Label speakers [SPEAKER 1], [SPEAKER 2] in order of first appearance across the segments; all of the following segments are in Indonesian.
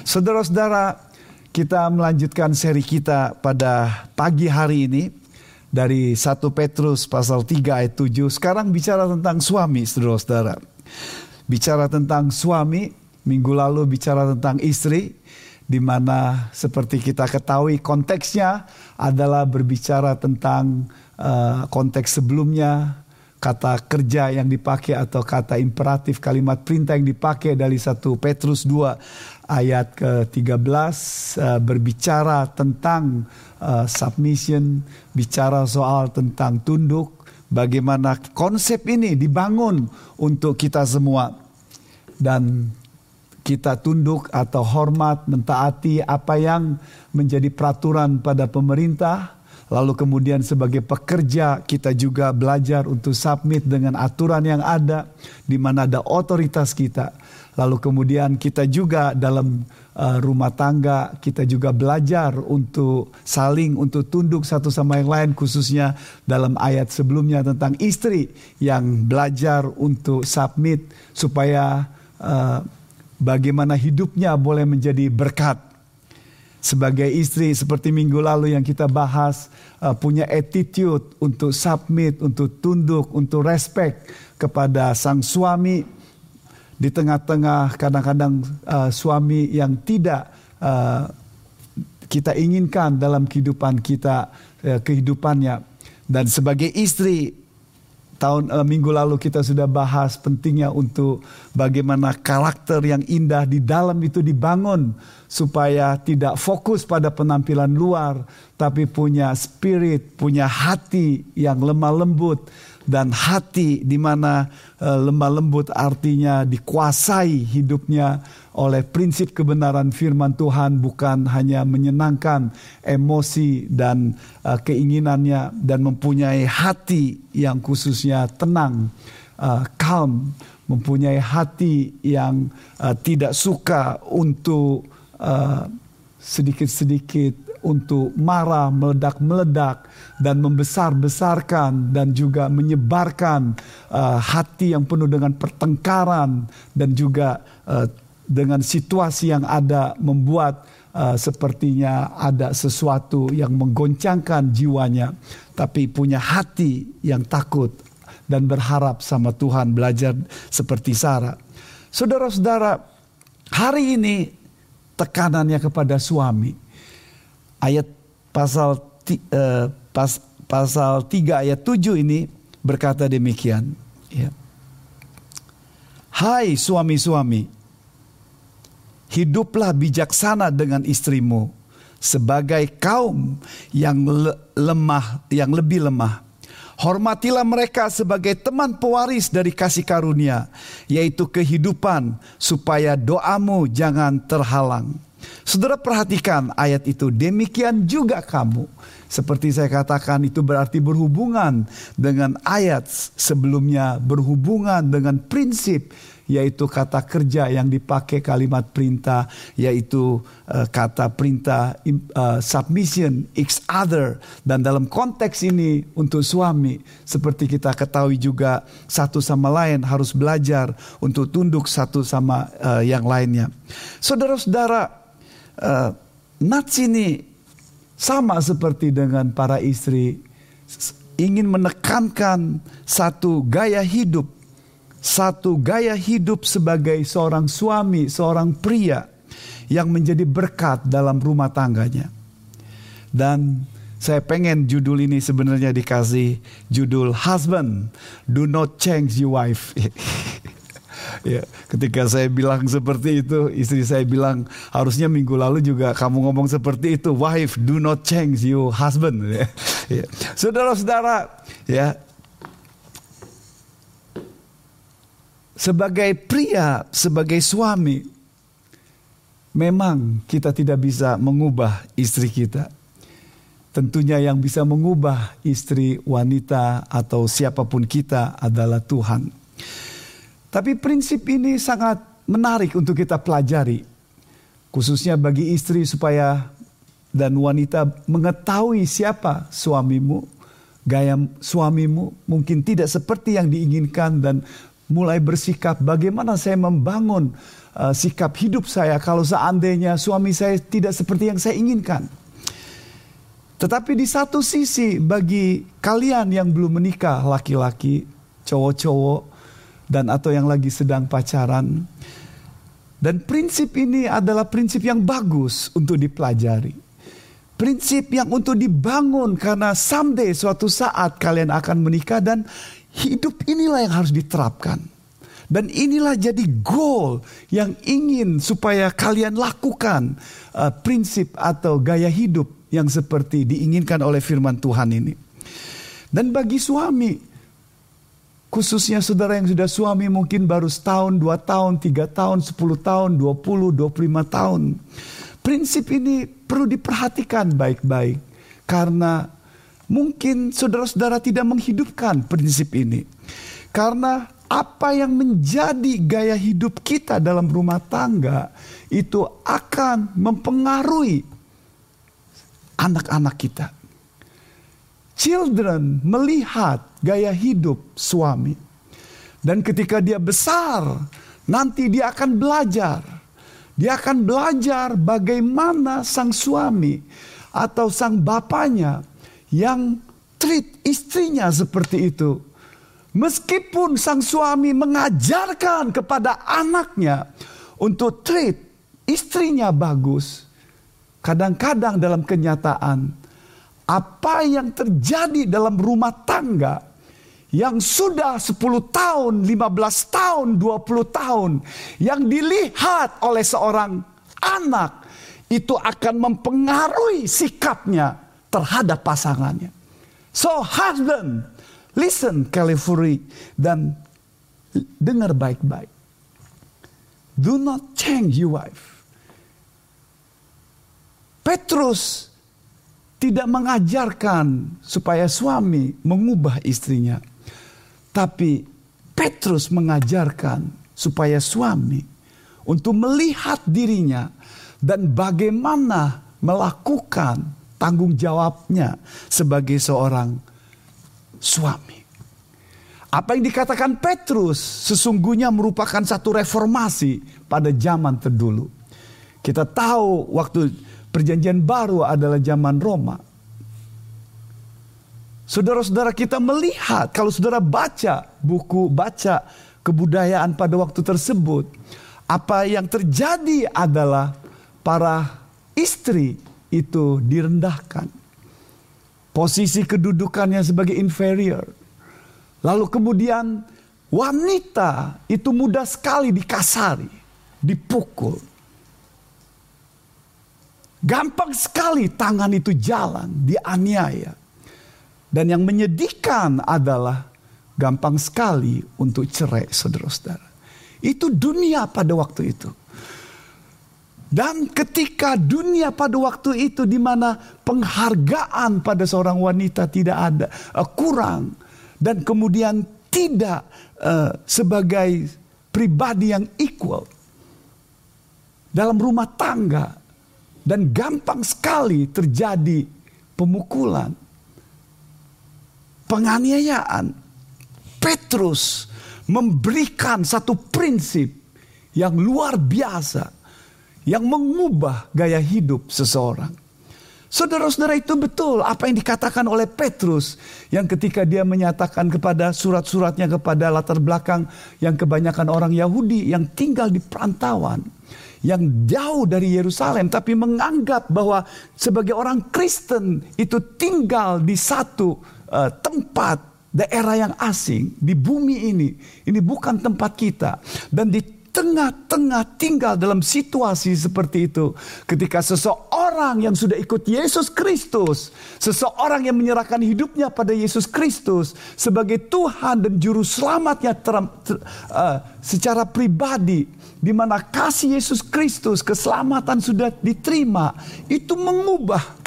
[SPEAKER 1] Saudara-saudara, kita melanjutkan seri kita pada pagi hari ini dari 1 Petrus pasal 3 ayat 7. Sekarang bicara tentang suami, saudara-saudara. Bicara tentang suami, minggu lalu bicara tentang istri, di mana seperti kita ketahui konteksnya adalah berbicara tentang uh, konteks sebelumnya kata kerja yang dipakai atau kata imperatif kalimat perintah yang dipakai dari 1 Petrus 2 ayat ke-13 uh, berbicara tentang uh, submission, bicara soal tentang tunduk, bagaimana konsep ini dibangun untuk kita semua dan kita tunduk atau hormat mentaati apa yang menjadi peraturan pada pemerintah Lalu kemudian sebagai pekerja kita juga belajar untuk submit dengan aturan yang ada di mana ada otoritas kita. Lalu kemudian kita juga dalam uh, rumah tangga kita juga belajar untuk saling untuk tunduk satu sama yang lain khususnya dalam ayat sebelumnya tentang istri yang belajar untuk submit supaya uh, bagaimana hidupnya boleh menjadi berkat. Sebagai istri seperti minggu lalu yang kita bahas uh, punya attitude untuk submit, untuk tunduk, untuk respect kepada sang suami di tengah-tengah kadang-kadang uh, suami yang tidak uh, kita inginkan dalam kehidupan kita uh, kehidupannya. Dan sebagai istri tahun uh, minggu lalu kita sudah bahas pentingnya untuk bagaimana karakter yang indah di dalam itu dibangun supaya tidak fokus pada penampilan luar tapi punya spirit, punya hati yang lemah lembut dan hati di mana uh, lemah lembut artinya dikuasai hidupnya oleh prinsip kebenaran firman Tuhan bukan hanya menyenangkan emosi dan uh, keinginannya dan mempunyai hati yang khususnya tenang, uh, calm, mempunyai hati yang tidak suka untuk sedikit-sedikit untuk marah, meledak-meledak dan membesar-besarkan dan juga menyebarkan uh, hati yang penuh dengan pertengkaran dan juga uh, dengan situasi yang ada membuat uh, sepertinya ada sesuatu yang menggoncangkan jiwanya, tapi punya hati yang takut dan berharap sama Tuhan belajar seperti Sarah. Saudara-saudara, hari ini tekanannya kepada suami. Ayat pasal uh, pas, pasal 3 ayat 7 ini berkata demikian, ya. Hai suami-suami, hiduplah bijaksana dengan istrimu sebagai kaum yang le lemah, yang lebih lemah. Hormatilah mereka sebagai teman pewaris dari kasih karunia, yaitu kehidupan, supaya doamu jangan terhalang. Saudara perhatikan ayat itu, demikian juga kamu. Seperti saya katakan itu berarti berhubungan dengan ayat sebelumnya, berhubungan dengan prinsip yaitu kata kerja yang dipakai kalimat perintah yaitu uh, kata perintah uh, submission each other dan dalam konteks ini untuk suami seperti kita ketahui juga satu sama lain harus belajar untuk tunduk satu sama uh, yang lainnya. Saudara-saudara uh, Nats ini sama seperti dengan para istri ingin menekankan satu gaya hidup satu gaya hidup sebagai seorang suami, seorang pria yang menjadi berkat dalam rumah tangganya. Dan saya pengen judul ini sebenarnya dikasih judul husband do not change your wife. ya, ketika saya bilang seperti itu, istri saya bilang harusnya minggu lalu juga kamu ngomong seperti itu, wife do not change your husband. ya. Saudara-saudara, ya sebagai pria, sebagai suami, memang kita tidak bisa mengubah istri kita. Tentunya yang bisa mengubah istri, wanita, atau siapa pun kita adalah Tuhan. Tapi prinsip ini sangat menarik untuk kita pelajari, khususnya bagi istri supaya dan wanita mengetahui siapa suamimu, gaya suamimu mungkin tidak seperti yang diinginkan dan mulai bersikap bagaimana saya membangun uh, sikap hidup saya kalau seandainya suami saya tidak seperti yang saya inginkan. Tetapi di satu sisi bagi kalian yang belum menikah laki-laki, cowok-cowok dan atau yang lagi sedang pacaran dan prinsip ini adalah prinsip yang bagus untuk dipelajari. Prinsip yang untuk dibangun karena someday suatu saat kalian akan menikah dan hidup inilah yang harus diterapkan. Dan inilah jadi goal yang ingin supaya kalian lakukan uh, prinsip atau gaya hidup yang seperti diinginkan oleh firman Tuhan ini. Dan bagi suami, khususnya saudara yang sudah suami mungkin baru setahun, dua tahun, tiga tahun, sepuluh tahun, dua puluh, dua puluh lima tahun. Prinsip ini perlu diperhatikan baik-baik. Karena mungkin saudara-saudara tidak menghidupkan prinsip ini. Karena apa yang menjadi gaya hidup kita dalam rumah tangga itu akan mempengaruhi anak-anak kita. Children melihat gaya hidup suami. Dan ketika dia besar, nanti dia akan belajar. Dia akan belajar bagaimana sang suami atau sang bapaknya yang treat istrinya seperti itu. Meskipun sang suami mengajarkan kepada anaknya untuk treat istrinya bagus, Kadang-kadang dalam kenyataan apa yang terjadi dalam rumah tangga yang sudah 10 tahun, 15 tahun, 20 tahun yang dilihat oleh seorang anak itu akan mempengaruhi sikapnya terhadap pasangannya. So husband, listen carefully dan dengar baik-baik. Do not change your wife. Petrus tidak mengajarkan supaya suami mengubah istrinya. Tapi Petrus mengajarkan supaya suami untuk melihat dirinya dan bagaimana melakukan tanggung jawabnya sebagai seorang suami. Apa yang dikatakan Petrus sesungguhnya merupakan satu reformasi pada zaman terdulu. Kita tahu waktu Perjanjian baru adalah zaman Roma. Saudara-saudara kita melihat, kalau saudara baca buku, baca kebudayaan pada waktu tersebut, apa yang terjadi adalah para istri itu direndahkan. Posisi kedudukannya sebagai inferior. Lalu kemudian wanita itu mudah sekali dikasari, dipukul. Gampang sekali tangan itu jalan, dianiaya. Dan yang menyedihkan adalah gampang sekali untuk cerai saudara-saudara. Itu dunia pada waktu itu. Dan ketika dunia pada waktu itu di mana penghargaan pada seorang wanita tidak ada, uh, kurang dan kemudian tidak uh, sebagai pribadi yang equal dalam rumah tangga dan gampang sekali terjadi pemukulan, penganiayaan. Petrus memberikan satu prinsip yang luar biasa yang mengubah gaya hidup seseorang. Saudara-saudara itu betul apa yang dikatakan oleh Petrus yang ketika dia menyatakan kepada surat-suratnya kepada latar belakang yang kebanyakan orang Yahudi yang tinggal di perantauan yang jauh dari Yerusalem tapi menganggap bahwa sebagai orang Kristen itu tinggal di satu uh, tempat daerah yang asing di bumi ini. Ini bukan tempat kita. Dan di tengah-tengah tinggal dalam situasi seperti itu ketika seseorang yang sudah ikut Yesus Kristus seseorang yang menyerahkan hidupnya pada Yesus Kristus sebagai Tuhan dan juru selamatnya ter, ter, uh, secara pribadi di mana kasih Yesus Kristus keselamatan sudah diterima. Itu mengubah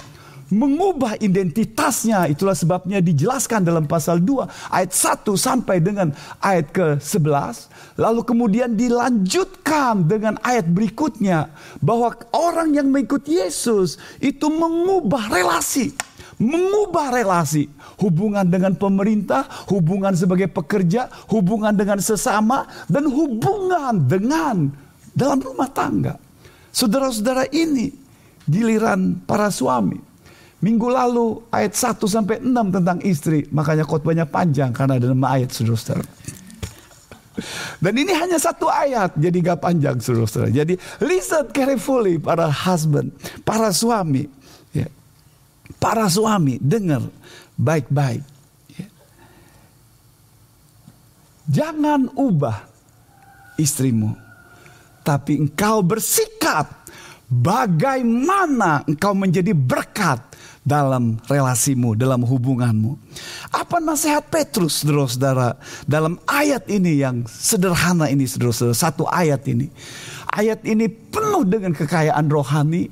[SPEAKER 1] mengubah identitasnya. Itulah sebabnya dijelaskan dalam pasal 2 ayat 1 sampai dengan ayat ke-11 lalu kemudian dilanjutkan dengan ayat berikutnya bahwa orang yang mengikut Yesus itu mengubah relasi mengubah relasi hubungan dengan pemerintah, hubungan sebagai pekerja, hubungan dengan sesama dan hubungan dengan dalam rumah tangga. Saudara-saudara ini giliran para suami. Minggu lalu ayat 1 sampai 6 tentang istri, makanya khotbahnya panjang karena ada nama ayat saudara-saudara. Dan ini hanya satu ayat, jadi gak panjang saudara-saudara. Jadi listen carefully para husband, para suami. Para suami, dengar baik-baik. Ya. Jangan ubah istrimu, tapi engkau bersikap bagaimana engkau menjadi berkat dalam relasimu, dalam hubunganmu. Apa nasihat Petrus, saudara-saudara, dalam ayat ini yang sederhana ini, saudara-saudara, satu ayat ini. Ayat ini penuh dengan kekayaan rohani.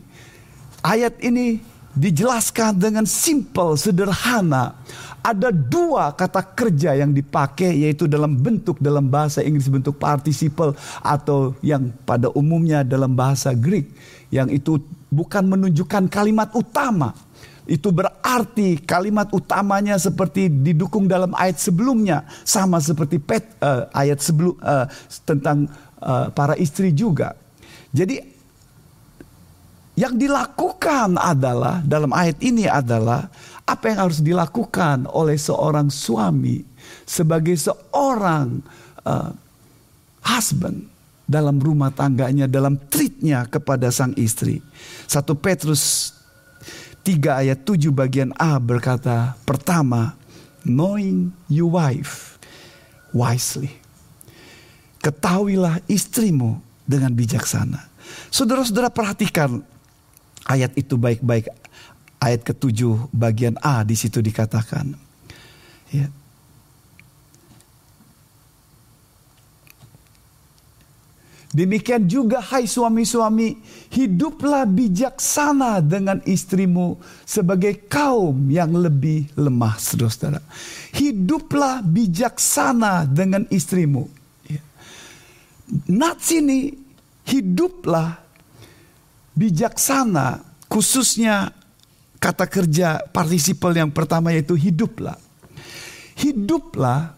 [SPEAKER 1] Ayat ini dijelaskan dengan simple, sederhana. Ada dua kata kerja yang dipakai yaitu dalam bentuk dalam bahasa Inggris bentuk participle atau yang pada umumnya dalam bahasa Greek yang itu bukan menunjukkan kalimat utama itu berarti kalimat utamanya seperti didukung dalam ayat sebelumnya sama seperti pet, uh, ayat sebelum uh, tentang uh, para istri juga. Jadi yang dilakukan adalah dalam ayat ini adalah apa yang harus dilakukan oleh seorang suami sebagai seorang uh, husband dalam rumah tangganya, dalam treatnya kepada sang istri. Satu Petrus 3 ayat 7 bagian A berkata, pertama, knowing your wife wisely. Ketahuilah istrimu dengan bijaksana. Saudara-saudara perhatikan ayat itu baik-baik. Ayat ketujuh bagian A di situ dikatakan. Ya. Demikian juga hai suami-suami, hiduplah bijaksana dengan istrimu sebagai kaum yang lebih lemah, saudara-saudara. Hiduplah bijaksana dengan istrimu. Ya. Nats ini hiduplah bijaksana, khususnya kata kerja partisipal yang pertama yaitu hiduplah. Hiduplah,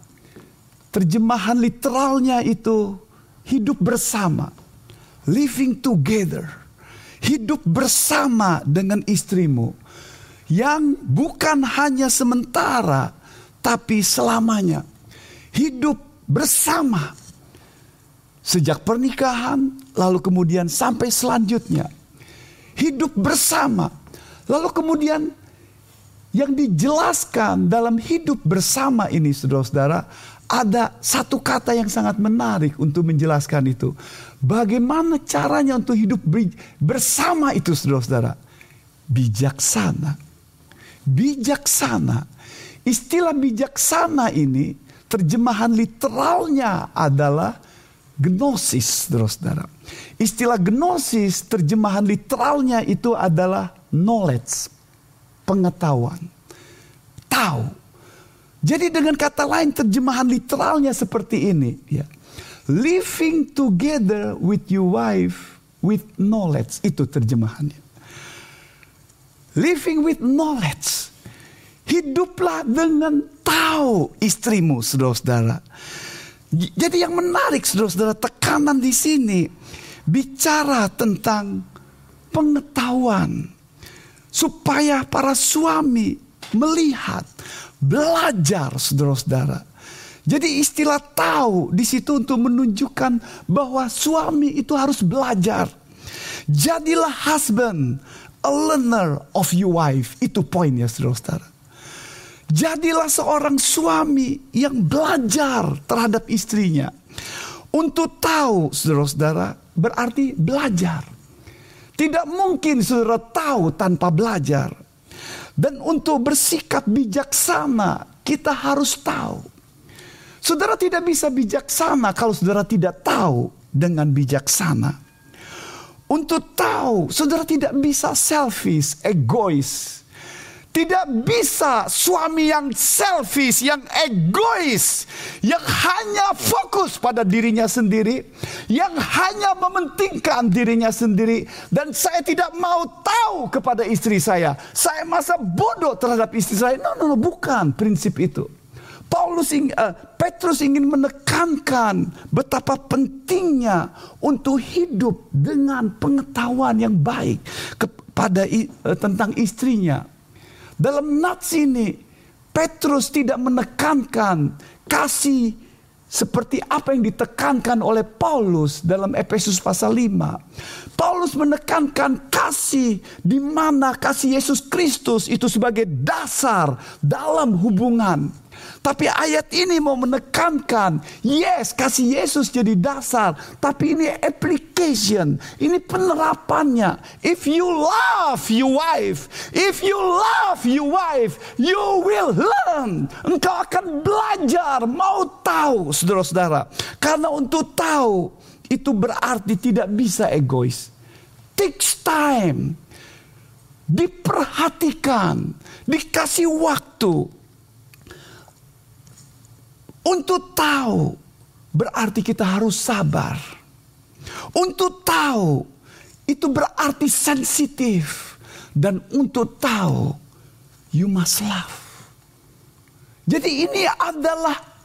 [SPEAKER 1] terjemahan literalnya itu hidup bersama, living together, hidup bersama dengan istrimu yang bukan hanya sementara tapi selamanya. Hidup bersama sejak pernikahan lalu kemudian sampai selanjutnya. Hidup bersama. Lalu kemudian yang dijelaskan dalam hidup bersama ini saudara-saudara ada satu kata yang sangat menarik untuk menjelaskan itu. Bagaimana caranya untuk hidup bersama itu saudara-saudara? Bijaksana. Bijaksana. Istilah bijaksana ini terjemahan literalnya adalah gnosis saudara-saudara. Istilah gnosis terjemahan literalnya itu adalah knowledge. Pengetahuan. Tahu jadi dengan kata lain terjemahan literalnya seperti ini, ya. Living together with your wife with knowledge itu terjemahannya. Living with knowledge. Hiduplah dengan tahu istrimu, saudara-saudara. Jadi yang menarik, saudara-saudara, tekanan di sini bicara tentang pengetahuan supaya para suami melihat Belajar saudara-saudara. Jadi istilah tahu di situ untuk menunjukkan bahwa suami itu harus belajar. Jadilah husband, a learner of your wife. Itu poinnya saudara-saudara. Jadilah seorang suami yang belajar terhadap istrinya. Untuk tahu saudara-saudara berarti belajar. Tidak mungkin saudara tahu tanpa belajar. Dan untuk bersikap bijaksana, kita harus tahu. Saudara tidak bisa bijaksana kalau saudara tidak tahu dengan bijaksana. Untuk tahu, saudara tidak bisa selfish, egois, tidak bisa suami yang selfish, yang egois, yang hanya fokus pada dirinya sendiri, yang hanya mementingkan dirinya sendiri, dan saya tidak mau tahu kepada istri saya. Saya masa bodoh terhadap istri saya. No, no, no bukan prinsip itu. Paulus uh, Petrus ingin menekankan betapa pentingnya untuk hidup dengan pengetahuan yang baik kepada eh, tentang istrinya. Dalam nats ini Petrus tidak menekankan kasih seperti apa yang ditekankan oleh Paulus dalam Efesus pasal 5. Paulus menekankan kasih di mana kasih Yesus Kristus itu sebagai dasar dalam hubungan. Tapi ayat ini mau menekankan, yes kasih Yesus jadi dasar, tapi ini application, ini penerapannya. If you love your wife, if you love your wife, you will learn. Engkau akan belajar, mau tahu saudara-saudara. Karena untuk tahu itu berarti tidak bisa egois. Takes time. Diperhatikan, dikasih waktu untuk tahu berarti kita harus sabar. Untuk tahu itu berarti sensitif. Dan untuk tahu you must love. Jadi ini adalah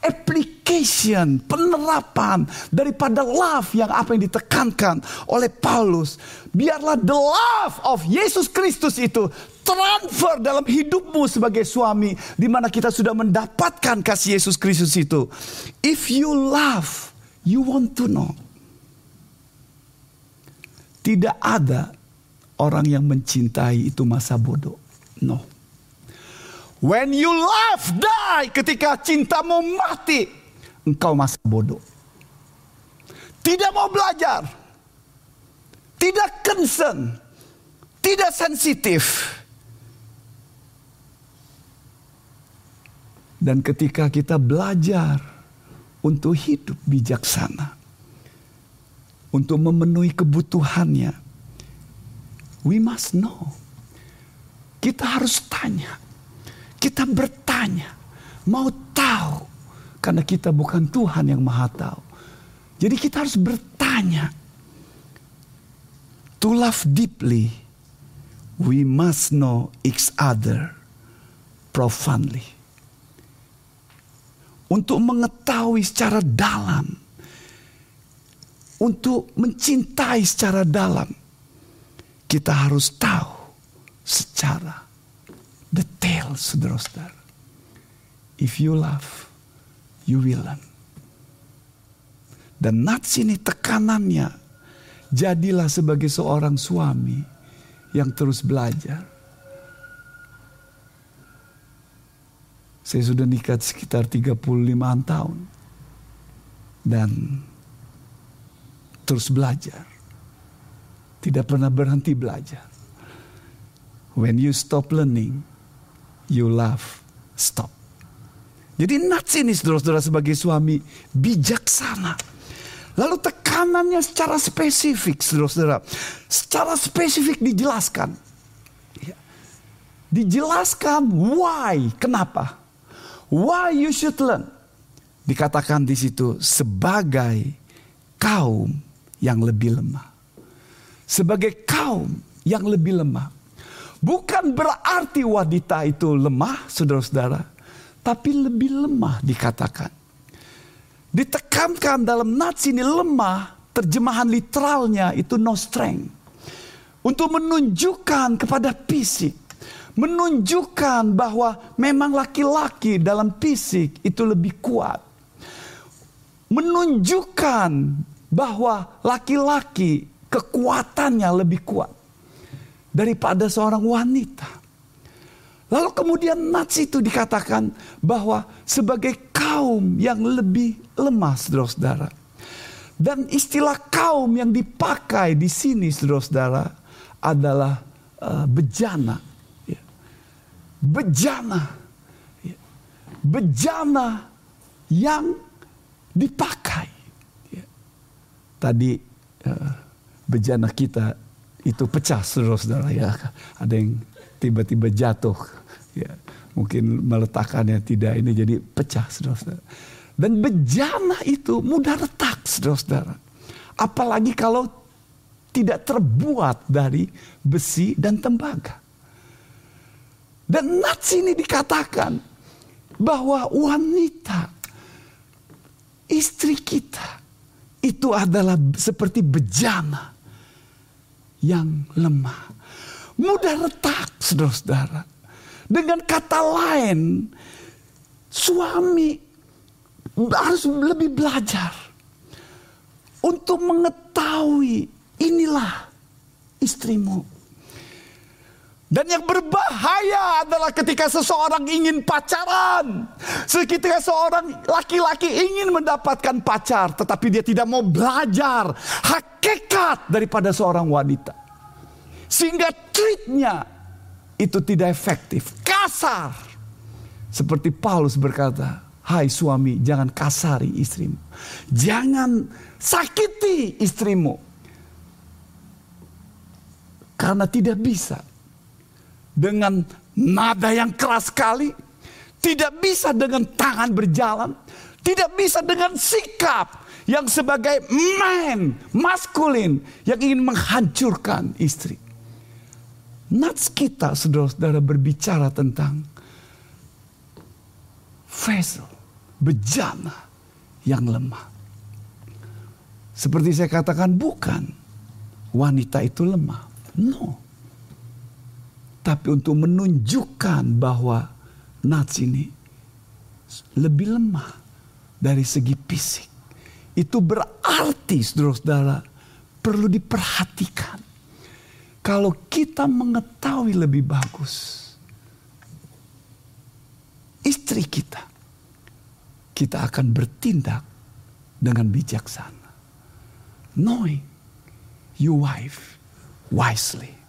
[SPEAKER 1] application, penerapan daripada love yang apa yang ditekankan oleh Paulus. Biarlah the love of Yesus Kristus itu transfer dalam hidupmu sebagai suami di mana kita sudah mendapatkan kasih Yesus Kristus itu. If you love, you want to know. Tidak ada orang yang mencintai itu masa bodoh. No. When you love die ketika cintamu mati, engkau masa bodoh. Tidak mau belajar. Tidak concern. Tidak sensitif. Dan ketika kita belajar untuk hidup bijaksana, untuk memenuhi kebutuhannya, we must know. Kita harus tanya, kita bertanya, mau tahu. Karena kita bukan Tuhan yang maha tahu. Jadi kita harus bertanya. To love deeply, we must know each other profoundly. Untuk mengetahui secara dalam. Untuk mencintai secara dalam. Kita harus tahu secara detail saudara-saudara. If you love, you will learn. Dan nats ini tekanannya, jadilah sebagai seorang suami yang terus belajar. Saya sudah nikah sekitar 35 tahun. Dan terus belajar. Tidak pernah berhenti belajar. When you stop learning, you love stop. Jadi nats ini saudara-saudara sebagai suami bijaksana. Lalu tekanannya secara spesifik saudara-saudara. Secara spesifik dijelaskan. Ya. Dijelaskan why, kenapa. Why you should learn. Dikatakan di situ sebagai kaum yang lebih lemah. Sebagai kaum yang lebih lemah. Bukan berarti wanita itu lemah, saudara-saudara, tapi lebih lemah dikatakan. Ditekankan dalam nats ini lemah, terjemahan literalnya itu no strength. Untuk menunjukkan kepada fisik, menunjukkan bahwa memang laki-laki dalam fisik itu lebih kuat. Menunjukkan bahwa laki-laki kekuatannya lebih kuat daripada seorang wanita. Lalu kemudian Nats itu dikatakan bahwa sebagai kaum yang lebih lemah, saudara-saudara. Dan istilah kaum yang dipakai di sini, saudara-saudara, adalah uh, bejana. Ya. Bejana. Ya. Bejana yang dipakai. Ya. Tadi uh, bejana kita itu pecah saudara-saudara ya. Ada yang tiba-tiba jatuh ya. Mungkin meletakkannya tidak ini jadi pecah saudara-saudara. Dan bejana itu mudah retak saudara-saudara. Apalagi kalau tidak terbuat dari besi dan tembaga. Dan nats ini dikatakan bahwa wanita istri kita itu adalah seperti bejana yang lemah. Mudah retak, saudara-saudara. Dengan kata lain, suami harus lebih belajar untuk mengetahui inilah istrimu. Dan yang berbahaya adalah ketika seseorang ingin pacaran. Ketika seorang laki-laki ingin mendapatkan pacar. Tetapi dia tidak mau belajar hakikat daripada seorang wanita. Sehingga treatnya itu tidak efektif. Kasar. Seperti Paulus berkata, Hai suami jangan kasari istrimu. Jangan sakiti istrimu. Karena tidak bisa dengan nada yang keras sekali, tidak bisa dengan tangan berjalan, tidak bisa dengan sikap yang sebagai man, maskulin yang ingin menghancurkan istri. Nats kita saudara-saudara berbicara tentang vessel, bejana yang lemah. Seperti saya katakan bukan wanita itu lemah. No tapi untuk menunjukkan bahwa Nats ini lebih lemah dari segi fisik. Itu berarti saudara-saudara perlu diperhatikan. Kalau kita mengetahui lebih bagus istri kita, kita akan bertindak dengan bijaksana. Knowing your wife wisely.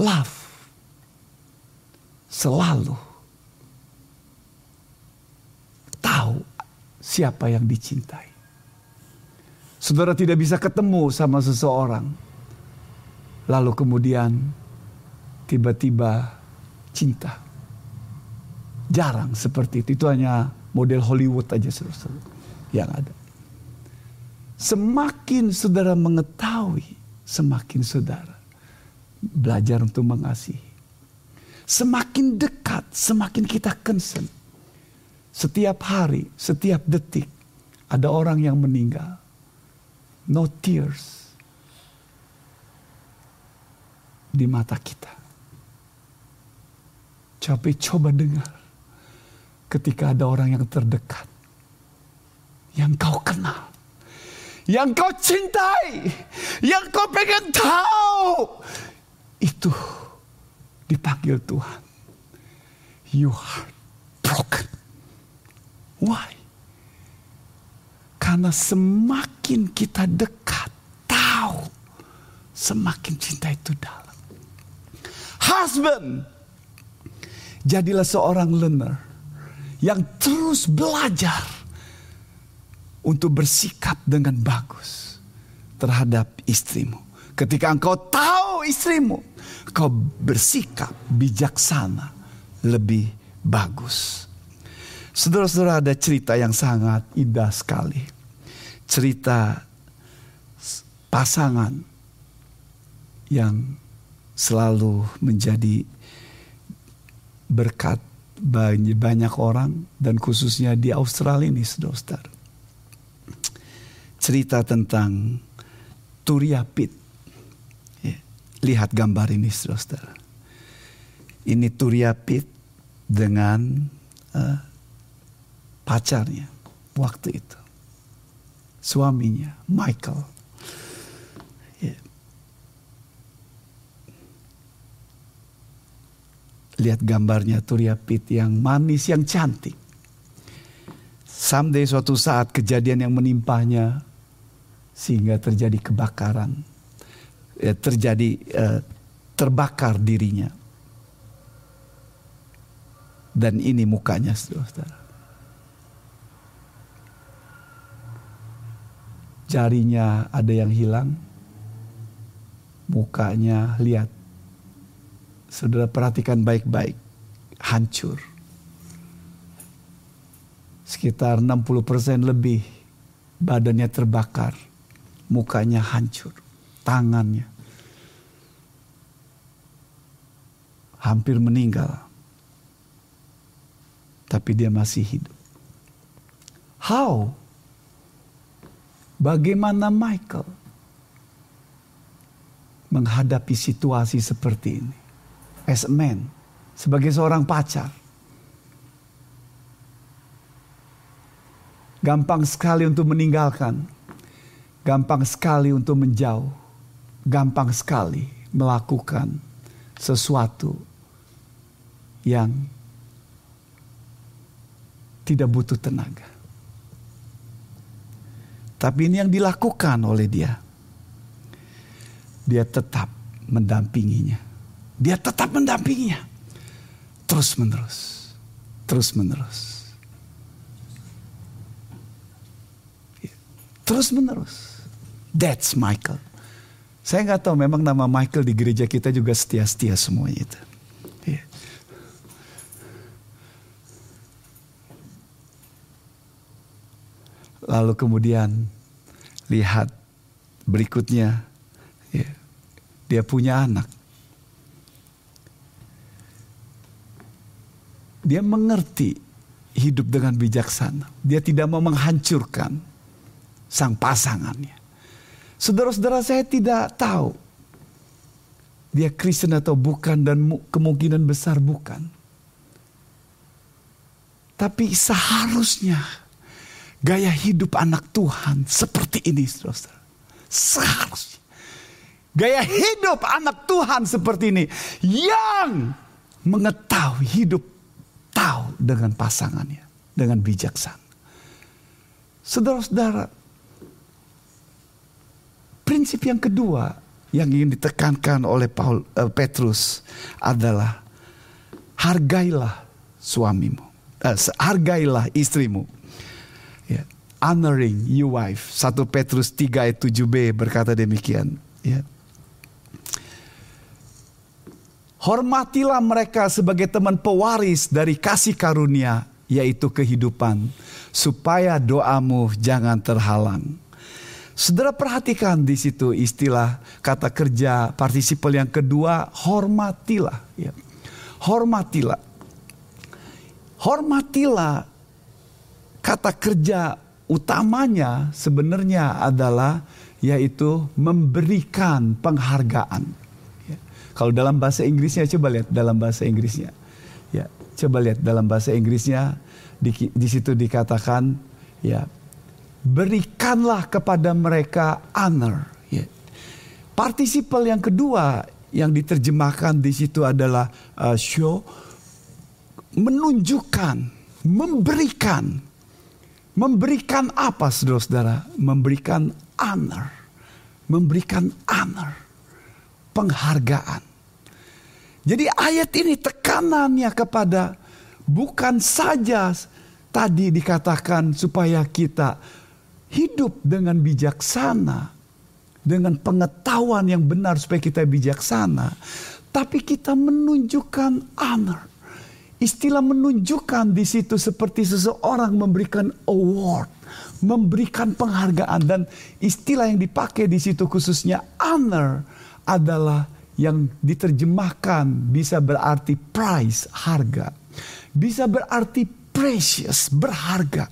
[SPEAKER 1] love selalu tahu siapa yang dicintai. Saudara tidak bisa ketemu sama seseorang, lalu kemudian tiba-tiba cinta. Jarang seperti itu. Itu hanya model Hollywood aja saudara yang ada. Semakin saudara mengetahui, semakin saudara belajar untuk mengasihi. Semakin dekat, semakin kita concern. Setiap hari, setiap detik, ada orang yang meninggal. No tears di mata kita. Tapi coba dengar ketika ada orang yang terdekat yang kau kenal, yang kau cintai, yang kau pengen tahu, itu dipanggil Tuhan. You are broken. Why? Karena semakin kita dekat, tahu, semakin cinta itu dalam. Husband, jadilah seorang learner yang terus belajar untuk bersikap dengan bagus terhadap istrimu. Ketika engkau tahu istrimu, kau bersikap bijaksana lebih bagus. Saudara-saudara ada cerita yang sangat indah sekali. Cerita pasangan yang selalu menjadi berkat bagi banyak orang dan khususnya di Australia ini saudara-saudara. Cerita tentang Turia Pitt Lihat gambar ini saudara. Ini Turia Pitt dengan uh, pacarnya waktu itu. Suaminya Michael. Yeah. Lihat gambarnya Turia Pitt yang manis, yang cantik. Someday suatu saat kejadian yang menimpanya sehingga terjadi kebakaran ya, terjadi uh, terbakar dirinya. Dan ini mukanya saudara. Jarinya ada yang hilang. Mukanya lihat. Saudara perhatikan baik-baik. Hancur. Sekitar 60% lebih badannya terbakar. Mukanya hancur tangannya. Hampir meninggal. tapi dia masih hidup. How? Bagaimana Michael menghadapi situasi seperti ini? As a man, sebagai seorang pacar. Gampang sekali untuk meninggalkan. Gampang sekali untuk menjauh. Gampang sekali melakukan sesuatu yang tidak butuh tenaga. Tapi ini yang dilakukan oleh dia. Dia tetap mendampinginya. Dia tetap mendampinginya. Terus menerus. Terus menerus. Terus menerus. That's Michael. Saya nggak tahu memang nama Michael di gereja kita juga setia-setia semuanya itu. Lalu kemudian lihat berikutnya yeah. dia punya anak. Dia mengerti hidup dengan bijaksana. Dia tidak mau menghancurkan sang pasangannya. Saudara-saudara saya tidak tahu dia Kristen atau bukan dan kemungkinan besar bukan. Tapi seharusnya gaya hidup anak Tuhan seperti ini saudara. Seharusnya. Gaya hidup anak Tuhan seperti ini. Yang mengetahui hidup tahu dengan pasangannya. Dengan bijaksana. Saudara-saudara, Prinsip yang kedua yang ingin ditekankan oleh Paul uh, Petrus adalah hargailah suamimu, uh, hargailah istrimu. Ya. Honoring your wife. 1 Petrus 3 ayat 7b berkata demikian. Ya. Hormatilah mereka sebagai teman pewaris dari kasih karunia, yaitu kehidupan, supaya doamu jangan terhalang. Saudara perhatikan di situ istilah kata kerja partisipal yang kedua hormatilah ya. Hormatilah. Hormatilah kata kerja utamanya sebenarnya adalah yaitu memberikan penghargaan. Ya. Kalau dalam bahasa Inggrisnya coba lihat dalam bahasa Inggrisnya. Ya, coba lihat dalam bahasa Inggrisnya di, di situ dikatakan ya berikanlah kepada mereka honor. Ya. Partisipal yang kedua yang diterjemahkan di situ adalah uh, show, menunjukkan, memberikan. Memberikan apa saudara-saudara? Memberikan honor. Memberikan honor. Penghargaan. Jadi ayat ini tekanannya kepada bukan saja tadi dikatakan supaya kita hidup dengan bijaksana, dengan pengetahuan yang benar supaya kita bijaksana, tapi kita menunjukkan honor. Istilah menunjukkan di situ seperti seseorang memberikan award, memberikan penghargaan dan istilah yang dipakai di situ khususnya honor adalah yang diterjemahkan bisa berarti price, harga. Bisa berarti precious, berharga.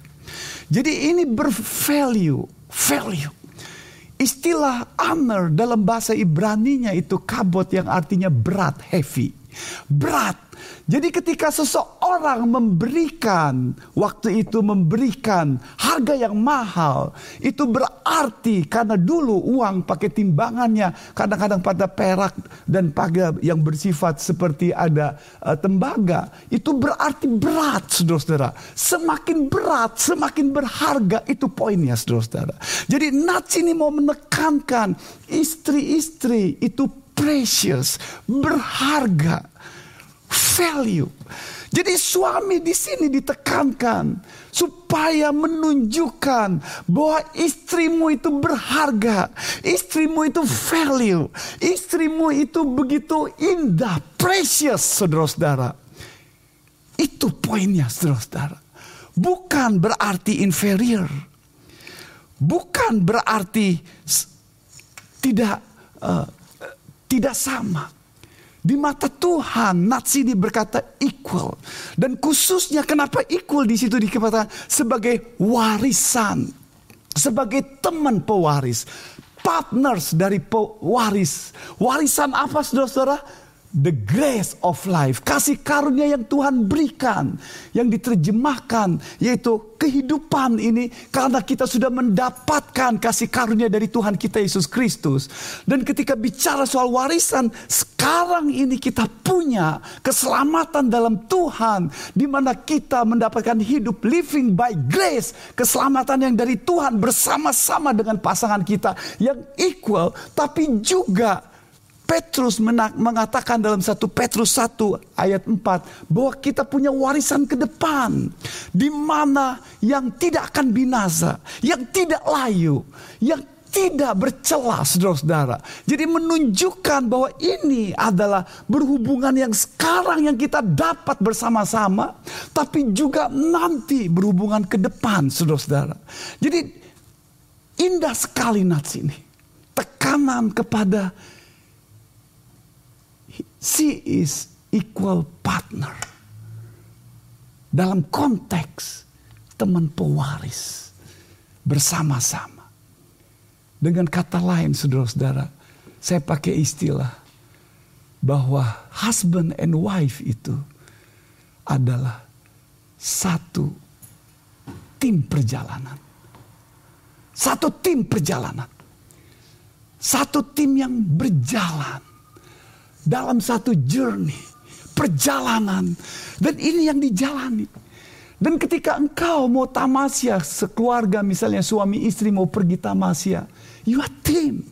[SPEAKER 1] Jadi ini bervalue, value. Istilah honor dalam bahasa Ibraninya itu kabot yang artinya berat, heavy. Berat. Jadi ketika seseorang memberikan waktu itu memberikan harga yang mahal, itu berarti karena dulu uang pakai timbangannya kadang-kadang pada perak dan pada yang bersifat seperti ada uh, tembaga, itu berarti berat Saudara-saudara. Semakin berat, semakin berharga itu poinnya Saudara-saudara. Jadi Nats ini mau menekankan istri-istri itu precious, berharga value. Jadi suami di sini ditekankan supaya menunjukkan bahwa istrimu itu berharga, istrimu itu value, istrimu itu begitu indah, precious, saudara-saudara. Itu poinnya, saudara-saudara. Bukan berarti inferior, bukan berarti tidak uh, tidak sama, Di mata Tuhan, nats ini berkata equal. Dan khususnya kenapa equal di situ dikatakan sebagai warisan. Sebagai teman pewaris. Partners dari pewaris. Warisan apa saudara-saudara? The grace of life, kasih karunia yang Tuhan berikan, yang diterjemahkan yaitu kehidupan ini karena kita sudah mendapatkan kasih karunia dari Tuhan kita Yesus Kristus. Dan ketika bicara soal warisan, sekarang ini kita punya keselamatan dalam Tuhan di mana kita mendapatkan hidup living by grace, keselamatan yang dari Tuhan bersama-sama dengan pasangan kita yang equal tapi juga Petrus mengatakan dalam satu Petrus 1 ayat 4 bahwa kita punya warisan ke depan di mana yang tidak akan binasa, yang tidak layu, yang tidak bercelah saudara-saudara. Jadi menunjukkan bahwa ini adalah berhubungan yang sekarang yang kita dapat bersama-sama. Tapi juga nanti berhubungan ke depan saudara-saudara. Jadi indah sekali nats ini. Tekanan kepada She is equal partner. Dalam konteks teman pewaris bersama-sama. Dengan kata lain saudara-saudara, saya pakai istilah bahwa husband and wife itu adalah satu tim perjalanan. Satu tim perjalanan. Satu tim yang berjalan dalam satu journey, perjalanan. Dan ini yang dijalani. Dan ketika engkau mau tamasya sekeluarga misalnya suami istri mau pergi tamasya, you are team.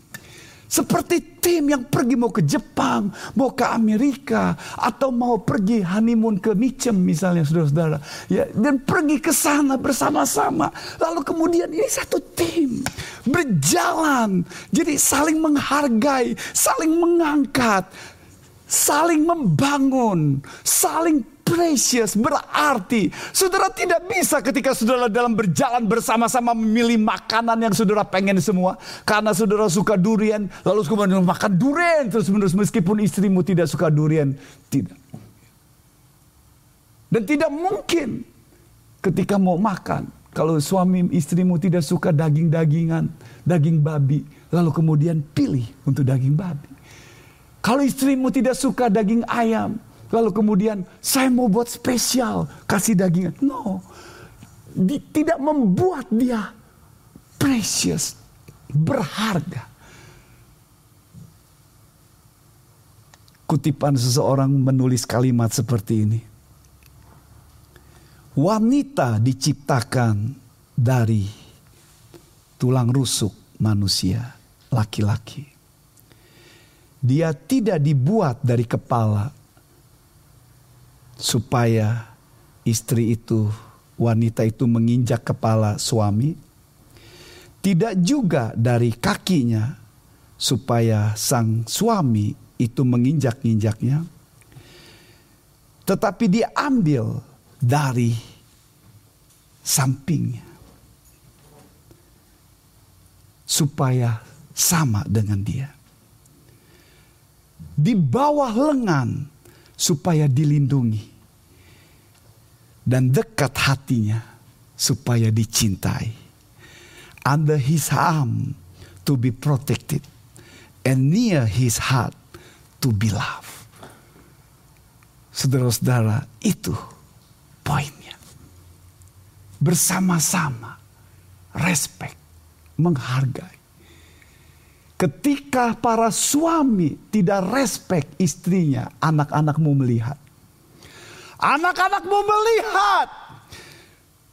[SPEAKER 1] Seperti tim yang pergi mau ke Jepang, mau ke Amerika, atau mau pergi honeymoon ke Micem misalnya saudara-saudara. Ya, dan pergi ke sana bersama-sama. Lalu kemudian ini satu tim. Berjalan. Jadi saling menghargai, saling mengangkat saling membangun, saling precious, berarti. Saudara tidak bisa ketika saudara dalam berjalan bersama-sama memilih makanan yang saudara pengen semua. Karena saudara suka durian, lalu kemudian makan durian terus menerus meskipun istrimu tidak suka durian. Tidak. Dan tidak mungkin ketika mau makan, kalau suami istrimu tidak suka daging-dagingan, daging babi, lalu kemudian pilih untuk daging babi. Kalau istrimu tidak suka daging ayam, lalu kemudian saya mau buat spesial kasih daging. No. Di, tidak membuat dia precious, berharga. Kutipan seseorang menulis kalimat seperti ini. Wanita diciptakan dari tulang rusuk manusia, laki-laki dia tidak dibuat dari kepala supaya istri itu wanita itu menginjak kepala suami. Tidak juga dari kakinya supaya sang suami itu menginjak-injaknya. Tetapi diambil dari sampingnya supaya sama dengan dia di bawah lengan supaya dilindungi dan dekat hatinya supaya dicintai. Under his arm to be protected and near his heart to be loved. Saudara-saudara, itu poinnya. Bersama-sama, respect, menghargai Ketika para suami tidak respect istrinya, anak-anakmu melihat. Anak-anakmu melihat.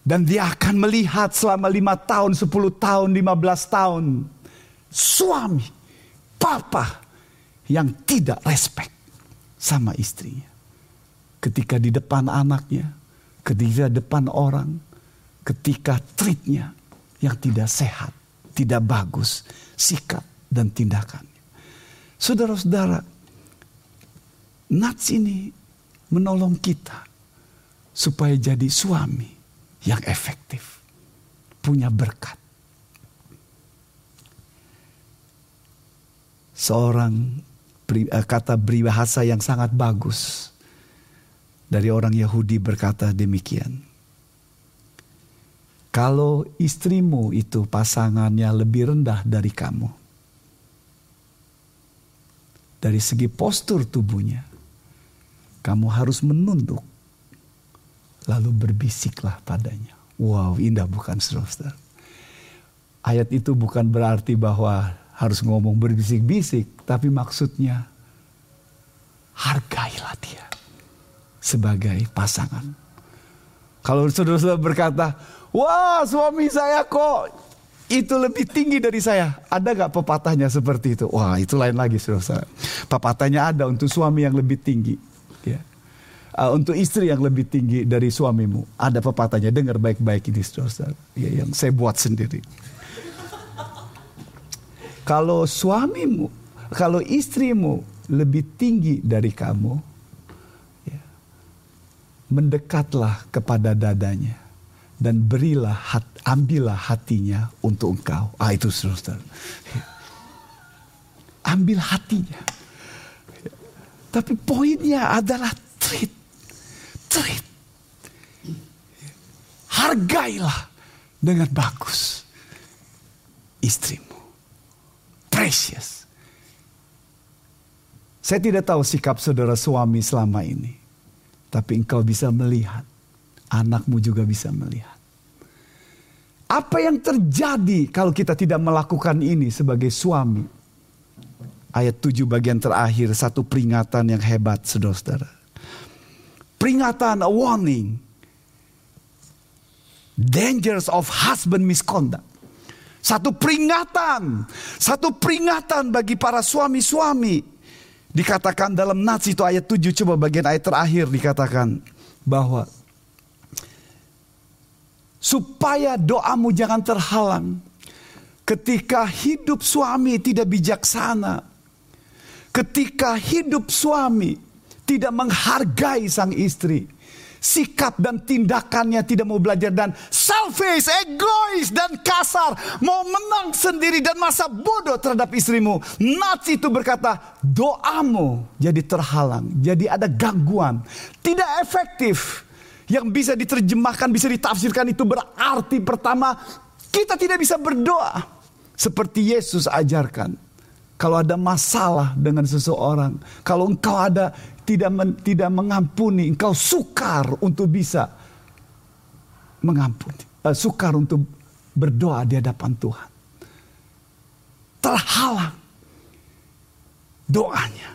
[SPEAKER 1] Dan dia akan melihat selama lima tahun, sepuluh tahun, lima belas tahun. Suami, papa yang tidak respect sama istrinya. Ketika di depan anaknya, ketika di depan orang, ketika treatnya yang tidak sehat, tidak bagus, sikap dan tindakannya. Saudara-saudara, Nats ini menolong kita supaya jadi suami yang efektif, punya berkat. Seorang eh, kata peribahasa yang sangat bagus dari orang Yahudi berkata demikian. Kalau istrimu itu pasangannya lebih rendah dari kamu, dari segi postur tubuhnya, kamu harus menunduk, lalu berbisiklah padanya. Wow, indah bukan saudara? Ayat itu bukan berarti bahwa harus ngomong berbisik-bisik, tapi maksudnya hargailah dia sebagai pasangan. Kalau saudara-saudara berkata, wah suami saya kok itu lebih tinggi dari saya. Ada gak pepatahnya seperti itu? Wah itu lain lagi saudara-saudara. Pepatahnya ada untuk suami yang lebih tinggi. Ya. Uh, untuk istri yang lebih tinggi dari suamimu. Ada pepatahnya, dengar baik-baik ini saudara-saudara. Ya, yang saya buat sendiri. Kalau suamimu, kalau istrimu lebih tinggi dari kamu, ya, mendekatlah kepada dadanya dan berilah hat, ambillah hatinya untuk engkau. Ah itu saudara. Ambil hatinya. Tapi poinnya adalah treat. Treat. Hargailah dengan bagus istrimu. Precious. Saya tidak tahu sikap saudara suami selama ini. Tapi engkau bisa melihat. Anakmu juga bisa melihat. Apa yang terjadi kalau kita tidak melakukan ini sebagai suami? Ayat 7 bagian terakhir satu peringatan yang hebat saudara-saudara. Peringatan a warning. Dangers of husband misconduct. Satu peringatan, satu peringatan bagi para suami-suami. Dikatakan dalam Nats itu ayat 7 coba bagian ayat terakhir dikatakan bahwa supaya doamu jangan terhalang. Ketika hidup suami tidak bijaksana, ketika hidup suami tidak menghargai sang istri, sikap dan tindakannya tidak mau belajar dan selfish, egois dan kasar, mau menang sendiri dan masa bodoh terhadap istrimu. Nats itu berkata, doamu jadi terhalang, jadi ada gangguan, tidak efektif yang bisa diterjemahkan, bisa ditafsirkan itu berarti pertama kita tidak bisa berdoa seperti Yesus ajarkan. Kalau ada masalah dengan seseorang, kalau engkau ada tidak men, tidak mengampuni, engkau sukar untuk bisa mengampuni, uh, sukar untuk berdoa di hadapan Tuhan. Terhalang doanya.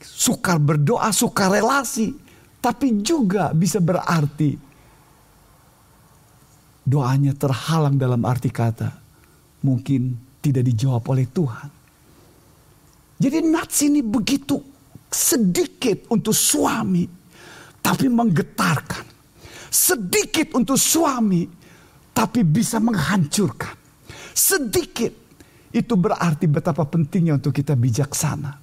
[SPEAKER 1] Sukar berdoa, sukar relasi tapi juga bisa berarti doanya terhalang dalam arti kata mungkin tidak dijawab oleh Tuhan. Jadi nats ini begitu sedikit untuk suami tapi menggetarkan. Sedikit untuk suami tapi bisa menghancurkan. Sedikit itu berarti betapa pentingnya untuk kita bijaksana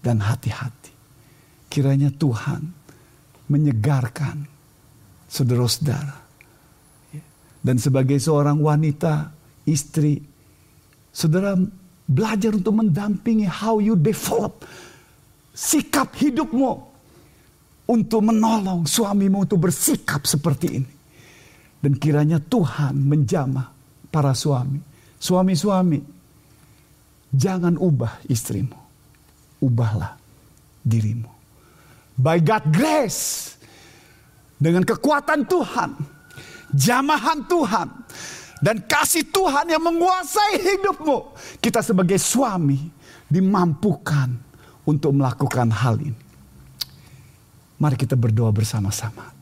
[SPEAKER 1] dan hati-hati. Kiranya Tuhan menyegarkan saudara-saudara. Dan sebagai seorang wanita, istri, saudara belajar untuk mendampingi how you develop sikap hidupmu untuk menolong suamimu untuk bersikap seperti ini. Dan kiranya Tuhan menjamah para suami. Suami-suami, jangan ubah istrimu. Ubahlah dirimu by God grace dengan kekuatan Tuhan, jamahan Tuhan dan kasih Tuhan yang menguasai hidupmu, kita sebagai suami dimampukan untuk melakukan hal ini. Mari kita berdoa bersama-sama.